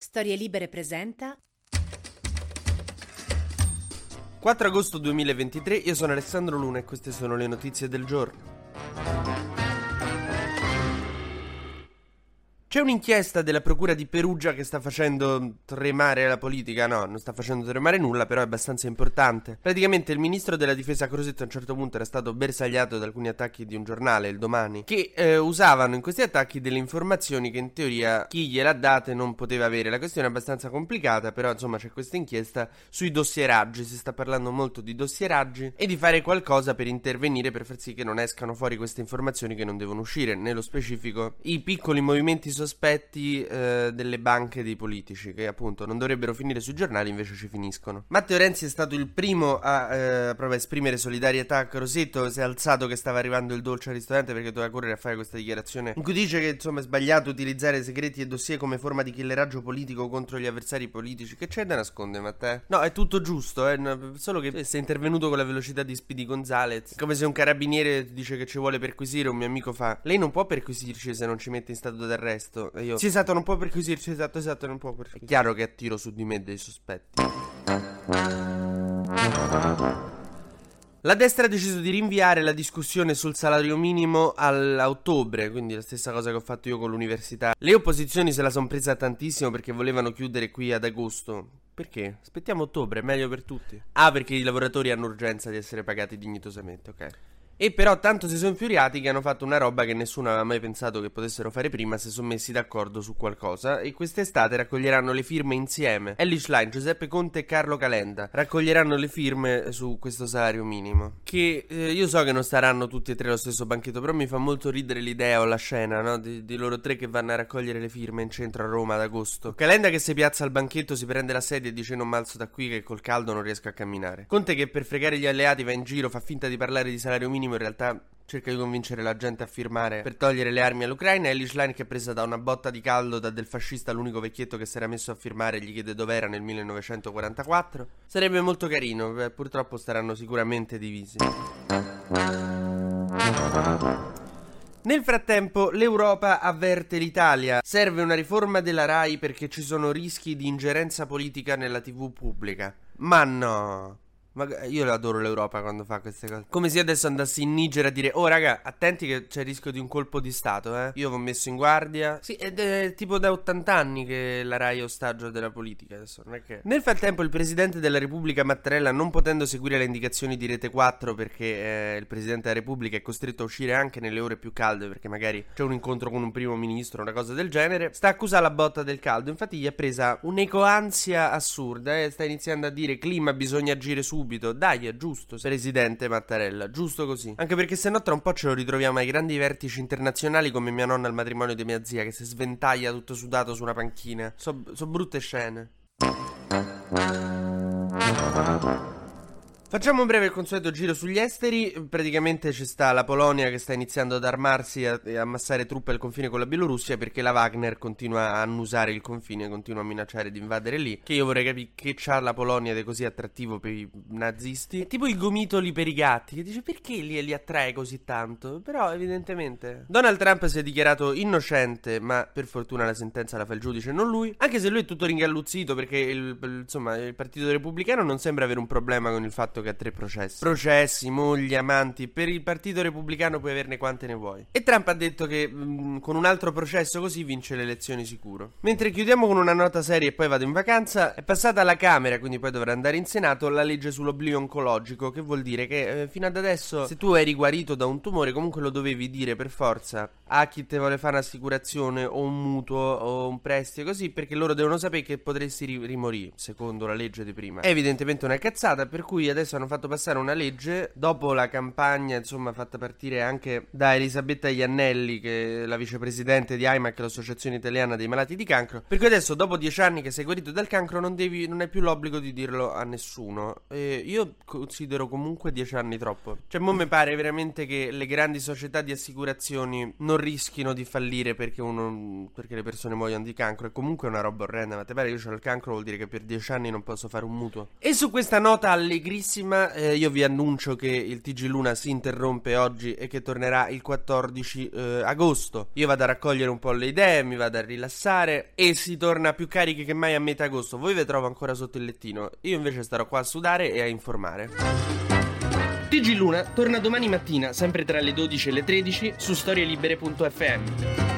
Storie Libere presenta 4 agosto 2023, io sono Alessandro Luna e queste sono le notizie del giorno. C'è un'inchiesta della Procura di Perugia che sta facendo tremare la politica? No, non sta facendo tremare nulla, però è abbastanza importante. Praticamente il ministro della difesa Crosetto a un certo punto era stato bersagliato da alcuni attacchi di un giornale, il Domani, che eh, usavano in questi attacchi delle informazioni che in teoria chi gliela date non poteva avere. La questione è abbastanza complicata, però insomma c'è questa inchiesta sui dossieraggi, si sta parlando molto di dossieraggi e di fare qualcosa per intervenire per far sì che non escano fuori queste informazioni che non devono uscire. Nello specifico i piccoli movimenti sospetti eh, delle banche dei politici, che appunto non dovrebbero finire sui giornali, invece ci finiscono. Matteo Renzi è stato il primo a eh, proprio esprimere solidarietà a Crosetto, si è alzato che stava arrivando il dolce al ristorante perché doveva correre a fare questa dichiarazione in cui dice che insomma è sbagliato utilizzare segreti e dossier come forma di killeraggio politico contro gli avversari politici. Che c'è da nascondere, Matteo? No, è tutto giusto, eh, solo che sei intervenuto con la velocità di Speedy Gonzalez, come se un carabiniere dice che ci vuole perquisire, un mio amico fa "Lei non può perquisirci se non ci mette in stato d'arresto" questo. E io... Sì, esatto, non può perquisirci, esatto, esatto, non può perquisirci. È chiaro che attiro su di me dei sospetti. La destra ha deciso di rinviare la discussione sul salario minimo all'ottobre, quindi la stessa cosa che ho fatto io con l'università. Le opposizioni se la sono presa tantissimo perché volevano chiudere qui ad agosto. Perché? Aspettiamo ottobre, è meglio per tutti. Ah, perché i lavoratori hanno urgenza di essere pagati dignitosamente, ok. E però tanto si sono infuriati che hanno fatto una roba che nessuno aveva mai pensato che potessero fare prima se sono messi d'accordo su qualcosa. E quest'estate raccoglieranno le firme insieme. Ellie Schlein, Giuseppe Conte e Carlo Calenda raccoglieranno le firme su questo salario minimo. Che eh, io so che non staranno tutti e tre allo stesso banchetto, però mi fa molto ridere l'idea o la scena, no? Di, di loro tre che vanno a raccogliere le firme in centro a Roma ad agosto. Calenda che si piazza al banchetto, si prende la sedia e dice non malzo da qui che col caldo non riesco a camminare. Conte che per fregare gli alleati va in giro, fa finta di parlare di salario minimo in realtà cerca di convincere la gente a firmare per togliere le armi all'Ucraina. Elish Line che è presa da una botta di caldo da del fascista, l'unico vecchietto che si era messo a firmare, gli chiede dov'era nel 1944. Sarebbe molto carino, beh, purtroppo staranno sicuramente divisi. Nel frattempo l'Europa avverte l'Italia. Serve una riforma della RAI perché ci sono rischi di ingerenza politica nella TV pubblica. Ma no. Ma io adoro l'Europa quando fa queste cose. Come se adesso andassi in Niger a dire: Oh, raga, attenti che c'è il rischio di un colpo di Stato, eh. Io vi ho messo in guardia. Sì, ed è tipo da 80 anni che la Rai è ostaggio della politica. Adesso non è che. Nel frattempo, il presidente della Repubblica Mattarella, non potendo seguire le indicazioni di Rete 4 perché eh, il presidente della Repubblica è costretto a uscire anche nelle ore più calde perché magari c'è un incontro con un primo ministro, una cosa del genere, sta accusando la botta del caldo. Infatti, gli ha presa un'ecoansia assurda. Eh. Sta iniziando a dire: clima, bisogna agire subito subito. Dai, è giusto, presidente Mattarella, giusto così. Anche perché se no tra un po' ce lo ritroviamo ai grandi vertici internazionali come mia nonna al matrimonio di mia zia che si sventaglia tutto sudato su una panchina. Sono so brutte scene. Facciamo un breve consueto giro sugli esteri. Praticamente ci sta la Polonia che sta iniziando ad armarsi e ammassare truppe al confine con la Bielorussia perché la Wagner continua a annusare il confine, continua a minacciare di invadere lì. Che io vorrei capire che c'ha la Polonia ed è così attrattivo per i nazisti. È tipo il gomitoli per i gatti che dice perché li, li attrae così tanto. Però evidentemente Donald Trump si è dichiarato innocente, ma per fortuna la sentenza la fa il giudice, non lui. Anche se lui è tutto ringalluzzito perché il, insomma il Partito Repubblicano non sembra avere un problema con il fatto che ha tre processi. Processi, mogli, amanti. Per il Partito Repubblicano puoi averne quante ne vuoi. E Trump ha detto che mh, mm, con un altro processo così vince le elezioni sicuro. Mentre chiudiamo con una nota seria e poi vado in vacanza, è passata alla Camera, quindi poi dovrà andare in Senato, la legge sull'oblio oncologico, che vuol dire che eh, fino ad adesso se tu eri guarito da un tumore comunque lo dovevi dire per forza a chi te vuole fare un'assicurazione o un mutuo o un prestito così perché loro devono sapere che potresti ri- rimorire secondo la legge di prima. È evidentemente una cazzata per cui adesso adesso hanno fatto passare una legge dopo la campagna, insomma, fatta partire anche da Elisabetta Iannelli, che è la vicepresidente di AIMAC, l'Associazione Italiana dei Malati di Cancro. Per cui adesso, dopo dieci anni che sei guarito dal cancro, non, devi, non hai più l'obbligo di dirlo a nessuno. E io considero comunque dieci anni troppo. Cioè, mo mi pare veramente che le grandi società di assicurazioni non rischino di fallire perché, uno, perché le persone muoiono di cancro. È comunque una roba orrenda. Ma te pare io ho il cancro, vuol dire che per dieci anni non posso fare un mutuo. E su questa nota allegrissima, eh, io vi annuncio che il TG Luna si interrompe oggi e che tornerà il 14 eh, agosto. Io vado a raccogliere un po' le idee, mi vado a rilassare e si torna più carichi che mai a metà agosto. Voi vi trovo ancora sotto il lettino. Io invece starò qua a sudare e a informare. TG Luna torna domani mattina, sempre tra le 12 e le 13, su storielibere.fm.